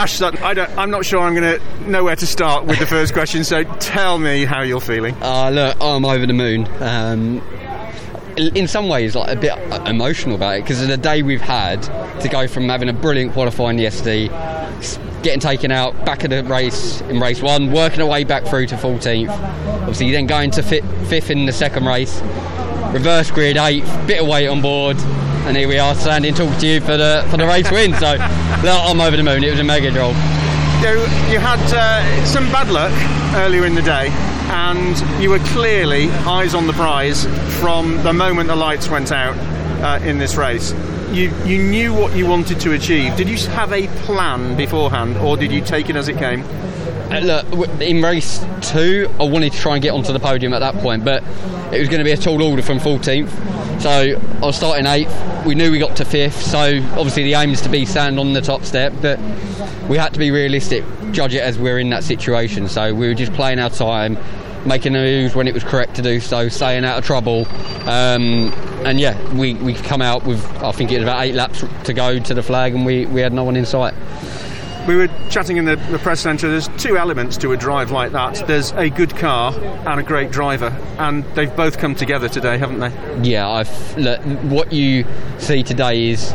Ash Sutton, I don't, I'm not sure I'm going to know where to start with the first question, so tell me how you're feeling. Uh, look, I'm over the moon. Um, in some ways, like a bit emotional about it because of the day we've had to go from having a brilliant qualifying yesterday, getting taken out back of the race in race one, working our way back through to 14th. Obviously, then going to fifth in the second race, reverse grid eighth, bit of weight on board, and here we are standing talking to you for the for the race win. So look, I'm over the moon. It was a mega job. You, you had uh, some bad luck earlier in the day, and you were clearly eyes on the prize from the moment the lights went out uh, in this race. You, you knew what you wanted to achieve. Did you have a plan beforehand, or did you take it as it came? Uh, look, in race two, I wanted to try and get onto the podium at that point, but it was going to be a tall order from 14th. So I was starting eighth. We knew we got to fifth, so obviously the aim is to be stand on the top step, but we had to be realistic, judge it as we're in that situation. So we were just playing our time, making the moves when it was correct to do so, staying out of trouble. Um, and yeah, we, we come out with, I think it was about eight laps to go to the flag, and we, we had no one in sight. We were chatting in the, the, press centre. There's two elements to a drive like that. There's a good car and a great driver, and they've both come together today, haven't they? Yeah, I've, look, what you see today is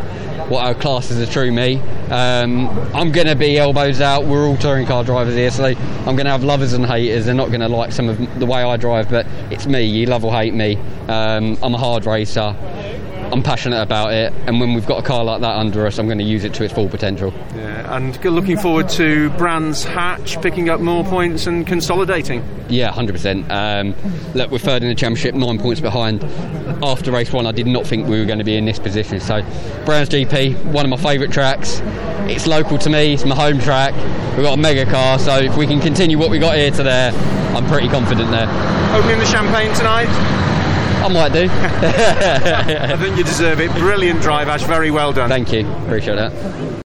what our class is a true me. Um, I'm going to be elbows out. We're all touring car drivers here, so I'm going to have lovers and haters. They're not going to like some of the way I drive, but it's me. You love or hate me. Um, I'm a hard racer. I'm passionate about it, and when we've got a car like that under us, I'm going to use it to its full potential. Yeah, and looking forward to Brands Hatch picking up more points and consolidating. Yeah, 100%. Um, look, we're third in the championship, nine points behind. After race one, I did not think we were going to be in this position. So, Brands GP, one of my favourite tracks. It's local to me, it's my home track. We've got a mega car, so if we can continue what we got here to there, I'm pretty confident there. Opening the champagne tonight? I might do. I think you deserve it. Brilliant drive, Ash. Very well done. Thank you. Appreciate that.